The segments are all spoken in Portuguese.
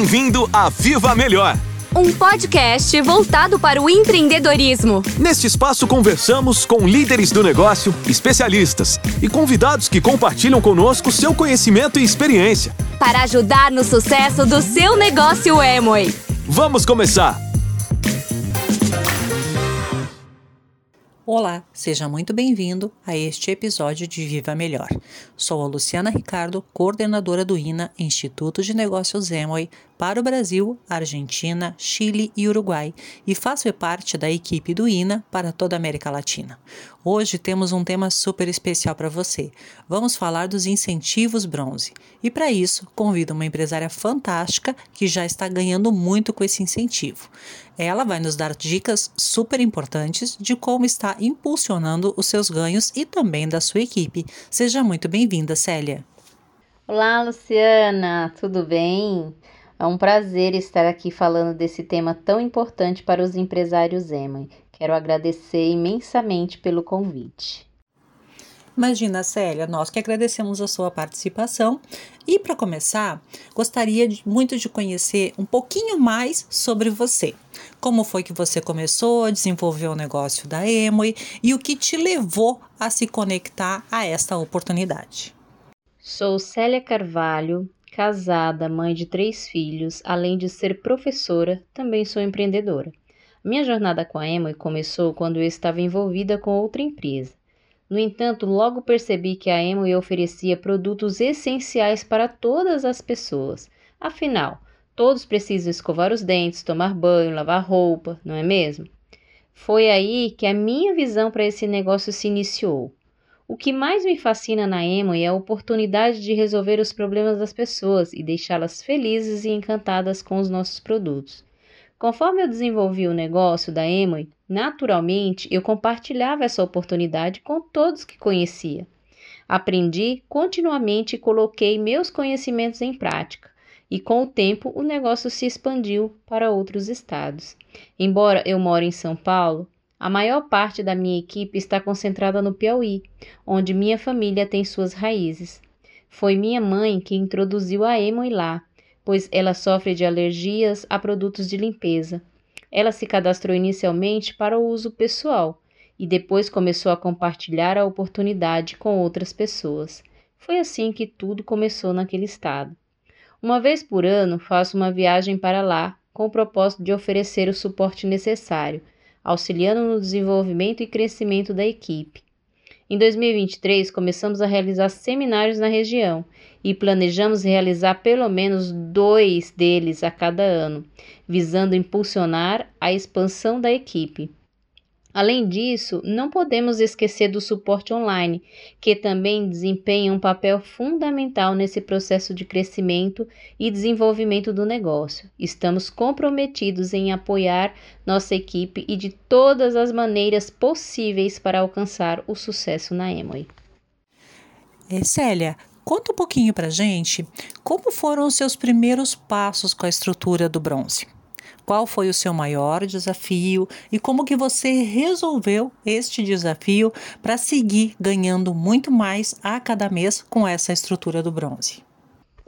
Bem-vindo a Viva Melhor! Um podcast voltado para o empreendedorismo. Neste espaço conversamos com líderes do negócio, especialistas e convidados que compartilham conosco seu conhecimento e experiência. Para ajudar no sucesso do seu negócio Emoi. Vamos começar! Olá, seja muito bem-vindo a este episódio de Viva Melhor. Sou a Luciana Ricardo, coordenadora do INA, Instituto de Negócios Emoi, para o Brasil, Argentina, Chile e Uruguai e faço parte da equipe do INA para toda a América Latina. Hoje temos um tema super especial para você. Vamos falar dos incentivos bronze. E para isso, convido uma empresária fantástica que já está ganhando muito com esse incentivo. Ela vai nos dar dicas super importantes de como está impulsionando os seus ganhos e também da sua equipe. Seja muito bem-vinda, Célia. Olá, Luciana, tudo bem? É um prazer estar aqui falando desse tema tão importante para os empresários Eman. Quero agradecer imensamente pelo convite. Imagina, Célia, nós que agradecemos a sua participação. E para começar, gostaria de, muito de conhecer um pouquinho mais sobre você. Como foi que você começou a desenvolver o negócio da Emoi e o que te levou a se conectar a esta oportunidade? Sou Célia Carvalho, casada, mãe de três filhos, além de ser professora, também sou empreendedora. Minha jornada com a Emoi começou quando eu estava envolvida com outra empresa. No entanto, logo percebi que a Emoi oferecia produtos essenciais para todas as pessoas. Afinal, todos precisam escovar os dentes, tomar banho, lavar roupa, não é mesmo? Foi aí que a minha visão para esse negócio se iniciou. O que mais me fascina na Emoi é a oportunidade de resolver os problemas das pessoas e deixá-las felizes e encantadas com os nossos produtos. Conforme eu desenvolvi o negócio da Emoi, naturalmente eu compartilhava essa oportunidade com todos que conhecia. Aprendi continuamente e coloquei meus conhecimentos em prática, e com o tempo o negócio se expandiu para outros estados. Embora eu more em São Paulo, a maior parte da minha equipe está concentrada no Piauí, onde minha família tem suas raízes. Foi minha mãe que introduziu a Emoi lá, pois ela sofre de alergias a produtos de limpeza. Ela se cadastrou inicialmente para o uso pessoal e depois começou a compartilhar a oportunidade com outras pessoas. Foi assim que tudo começou naquele estado. Uma vez por ano faço uma viagem para lá com o propósito de oferecer o suporte necessário auxiliando no desenvolvimento e crescimento da equipe. Em 2023, começamos a realizar seminários na região e planejamos realizar pelo menos dois deles a cada ano, visando impulsionar a expansão da equipe. Além disso, não podemos esquecer do suporte online, que também desempenha um papel fundamental nesse processo de crescimento e desenvolvimento do negócio. Estamos comprometidos em apoiar nossa equipe e de todas as maneiras possíveis para alcançar o sucesso na Emoi. É, Célia, conta um pouquinho para gente como foram os seus primeiros passos com a estrutura do bronze. Qual foi o seu maior desafio e como que você resolveu este desafio para seguir ganhando muito mais a cada mês com essa estrutura do bronze?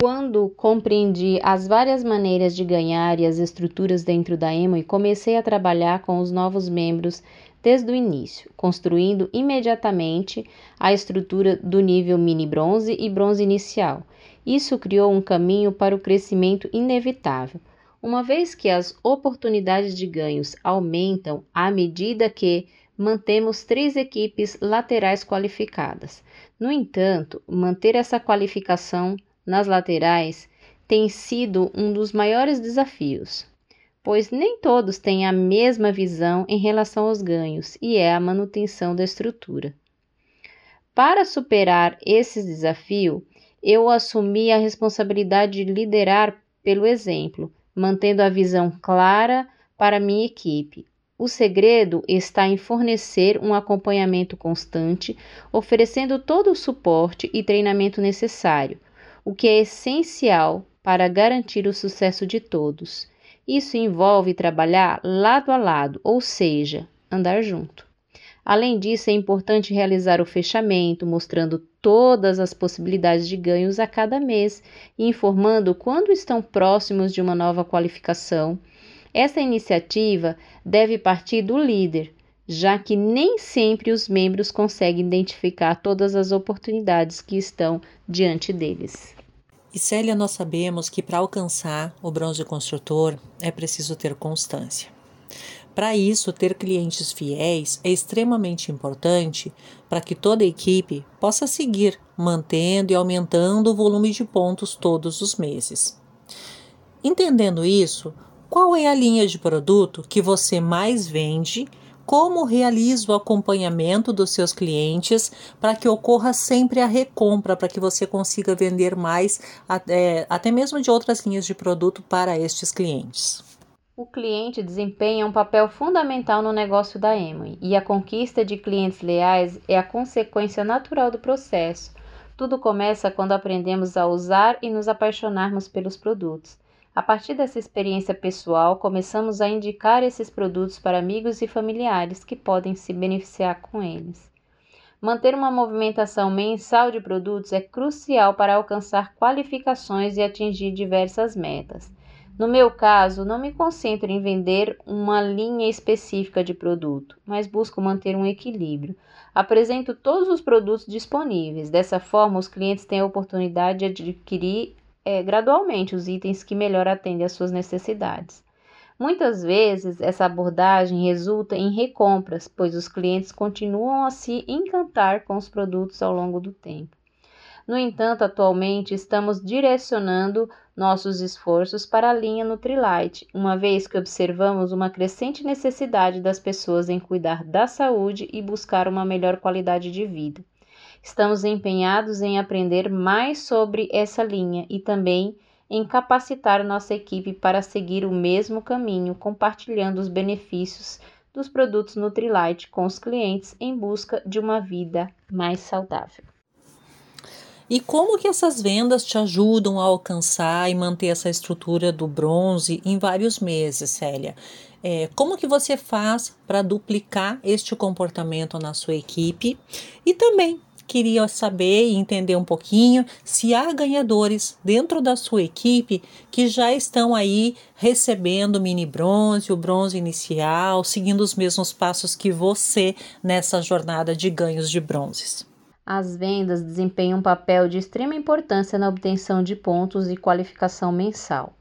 Quando compreendi as várias maneiras de ganhar e as estruturas dentro da Emo e comecei a trabalhar com os novos membros desde o início, construindo imediatamente a estrutura do nível mini bronze e bronze inicial. Isso criou um caminho para o crescimento inevitável uma vez que as oportunidades de ganhos aumentam à medida que mantemos três equipes laterais qualificadas. No entanto, manter essa qualificação nas laterais tem sido um dos maiores desafios, pois nem todos têm a mesma visão em relação aos ganhos e é a manutenção da estrutura. Para superar esse desafio, eu assumi a responsabilidade de liderar pelo exemplo, mantendo a visão clara para minha equipe. O segredo está em fornecer um acompanhamento constante, oferecendo todo o suporte e treinamento necessário, o que é essencial para garantir o sucesso de todos. Isso envolve trabalhar lado a lado, ou seja, andar junto. Além disso, é importante realizar o fechamento, mostrando todas as possibilidades de ganhos a cada mês e informando quando estão próximos de uma nova qualificação. Essa iniciativa deve partir do líder, já que nem sempre os membros conseguem identificar todas as oportunidades que estão diante deles. E Célia, nós sabemos que para alcançar o bronze construtor é preciso ter constância. Para isso, ter clientes fiéis é extremamente importante para que toda a equipe possa seguir mantendo e aumentando o volume de pontos todos os meses. Entendendo isso, qual é a linha de produto que você mais vende? Como realiza o acompanhamento dos seus clientes para que ocorra sempre a recompra, para que você consiga vender mais, até, até mesmo de outras linhas de produto para estes clientes? O cliente desempenha um papel fundamental no negócio da Emoi e a conquista de clientes leais é a consequência natural do processo. Tudo começa quando aprendemos a usar e nos apaixonarmos pelos produtos. A partir dessa experiência pessoal, começamos a indicar esses produtos para amigos e familiares que podem se beneficiar com eles. Manter uma movimentação mensal de produtos é crucial para alcançar qualificações e atingir diversas metas. No meu caso, não me concentro em vender uma linha específica de produto, mas busco manter um equilíbrio. Apresento todos os produtos disponíveis. Dessa forma, os clientes têm a oportunidade de adquirir é, gradualmente os itens que melhor atendem às suas necessidades. Muitas vezes, essa abordagem resulta em recompras, pois os clientes continuam a se encantar com os produtos ao longo do tempo. No entanto, atualmente estamos direcionando nossos esforços para a linha Nutrilite, uma vez que observamos uma crescente necessidade das pessoas em cuidar da saúde e buscar uma melhor qualidade de vida. Estamos empenhados em aprender mais sobre essa linha e também em capacitar nossa equipe para seguir o mesmo caminho, compartilhando os benefícios dos produtos Nutrilite com os clientes em busca de uma vida mais saudável. E como que essas vendas te ajudam a alcançar e manter essa estrutura do bronze em vários meses, Célia? É, como que você faz para duplicar este comportamento na sua equipe? E também queria saber e entender um pouquinho se há ganhadores dentro da sua equipe que já estão aí recebendo mini bronze, o bronze inicial, seguindo os mesmos passos que você nessa jornada de ganhos de bronzes. As vendas desempenham um papel de extrema importância na obtenção de pontos e qualificação mensal,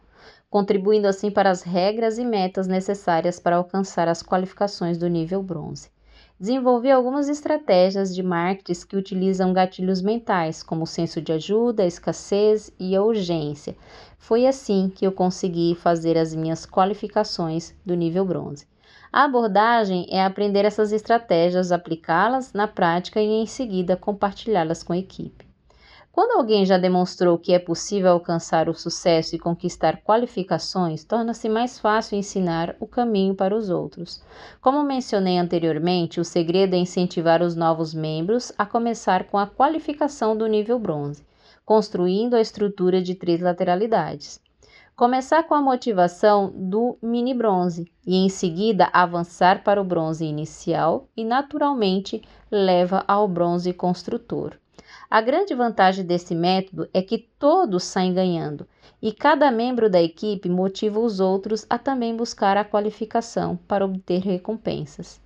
contribuindo assim para as regras e metas necessárias para alcançar as qualificações do nível bronze. Desenvolvi algumas estratégias de marketing que utilizam gatilhos mentais, como senso de ajuda, escassez e urgência. Foi assim que eu consegui fazer as minhas qualificações do nível bronze. A abordagem é aprender essas estratégias, aplicá-las na prática e em seguida compartilhá-las com a equipe. Quando alguém já demonstrou que é possível alcançar o sucesso e conquistar qualificações, torna-se mais fácil ensinar o caminho para os outros. Como mencionei anteriormente, o segredo é incentivar os novos membros a começar com a qualificação do nível bronze, construindo a estrutura de três lateralidades. Começar com a motivação do mini bronze e em seguida avançar para o bronze inicial e naturalmente leva ao bronze construtor. A grande vantagem desse método é que todos saem ganhando e cada membro da equipe motiva os outros a também buscar a qualificação para obter recompensas.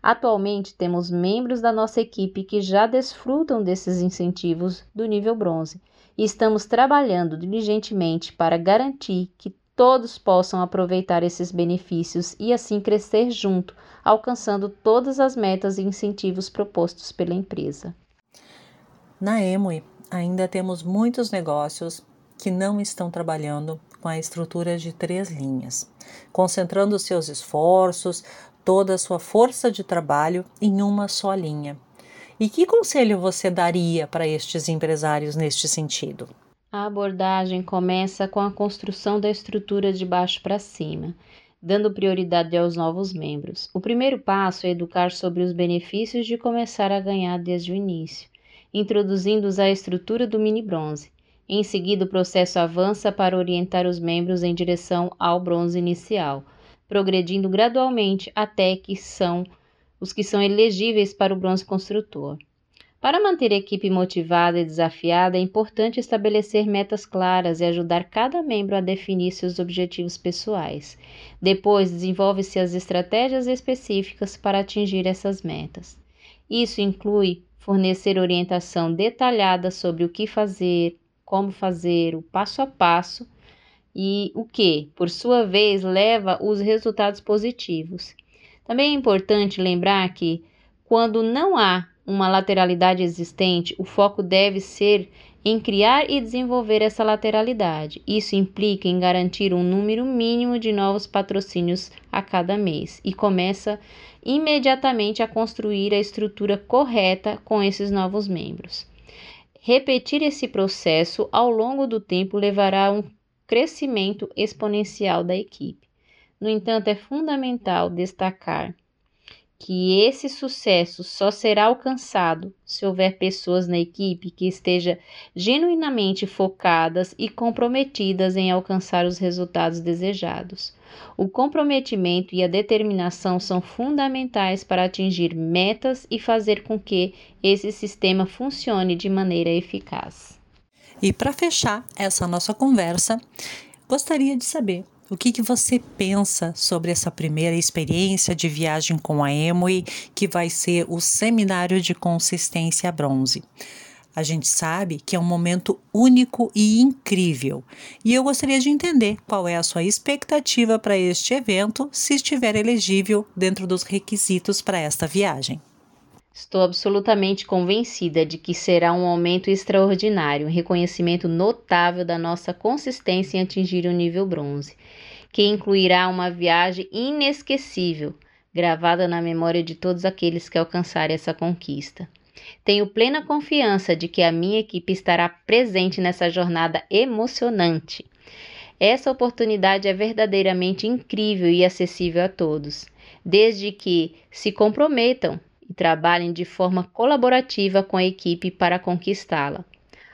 Atualmente temos membros da nossa equipe que já desfrutam desses incentivos do nível bronze e estamos trabalhando diligentemente para garantir que todos possam aproveitar esses benefícios e assim crescer junto, alcançando todas as metas e incentivos propostos pela empresa. Na Emoi, ainda temos muitos negócios que não estão trabalhando com a estrutura de três linhas, concentrando seus esforços, toda a sua força de trabalho em uma só linha. E que conselho você daria para estes empresários neste sentido? A abordagem começa com a construção da estrutura de baixo para cima, dando prioridade aos novos membros. O primeiro passo é educar sobre os benefícios de começar a ganhar desde o início, introduzindo-os à estrutura do mini bronze. Em seguida, o processo avança para orientar os membros em direção ao bronze inicial, progredindo gradualmente até que são os que são elegíveis para o bronze construtor. Para manter a equipe motivada e desafiada, é importante estabelecer metas claras e ajudar cada membro a definir seus objetivos pessoais. Depois, desenvolve-se as estratégias específicas para atingir essas metas. Isso inclui fornecer orientação detalhada sobre o que fazer, como fazer, o passo a passo e o que, por sua vez, leva os resultados positivos. Também é importante lembrar que, quando não há uma lateralidade existente, o foco deve ser em criar e desenvolver essa lateralidade. Isso implica em garantir um número mínimo de novos patrocínios a cada mês e começa imediatamente a construir a estrutura correta com esses novos membros. Repetir esse processo ao longo do tempo levará a um crescimento exponencial da equipe. No entanto, é fundamental destacar que esse sucesso só será alcançado se houver pessoas na equipe que estejam genuinamente focadas e comprometidas em alcançar os resultados desejados. O comprometimento e a determinação são fundamentais para atingir metas e fazer com que esse sistema funcione de maneira eficaz. E para fechar essa nossa conversa, gostaria de saber o que, que você pensa sobre essa primeira experiência de viagem com a Emoi, que vai ser o Seminário de Consistência Bronze? A gente sabe que é um momento único e incrível, e eu gostaria de entender qual é a sua expectativa para este evento, se estiver elegível dentro dos requisitos para esta viagem. Estou absolutamente convencida de que será um aumento extraordinário, um reconhecimento notável da nossa consistência em atingir o nível bronze, que incluirá uma viagem inesquecível, gravada na memória de todos aqueles que alcançarem essa conquista. Tenho plena confiança de que a minha equipe estará presente nessa jornada emocionante. Essa oportunidade é verdadeiramente incrível e acessível a todos, desde que se comprometam e trabalhem de forma colaborativa com a equipe para conquistá-la.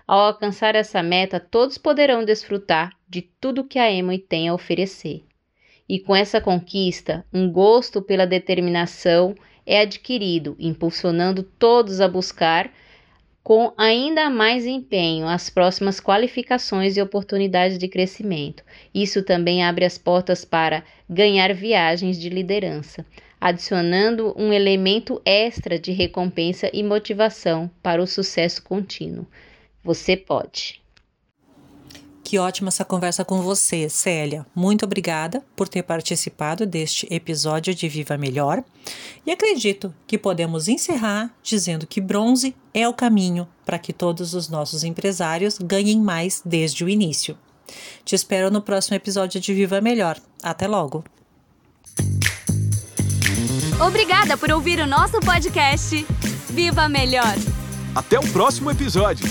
Ao alcançar essa meta, todos poderão desfrutar de tudo que a Emoi tem a oferecer. E com essa conquista, um gosto pela determinação é adquirido, impulsionando todos a buscar com ainda mais empenho as próximas qualificações e oportunidades de crescimento. Isso também abre as portas para ganhar viagens de liderança, adicionando um elemento extra de recompensa e motivação para o sucesso contínuo. Você pode. Que ótima essa conversa com você, Célia. Muito obrigada por ter participado deste episódio de Viva Melhor. E acredito que podemos encerrar dizendo que bronze é o caminho para que todos os nossos empresários ganhem mais desde o início. Te espero no próximo episódio de Viva Melhor. Até logo! Obrigada por ouvir o nosso podcast. Viva Melhor! Até o próximo episódio!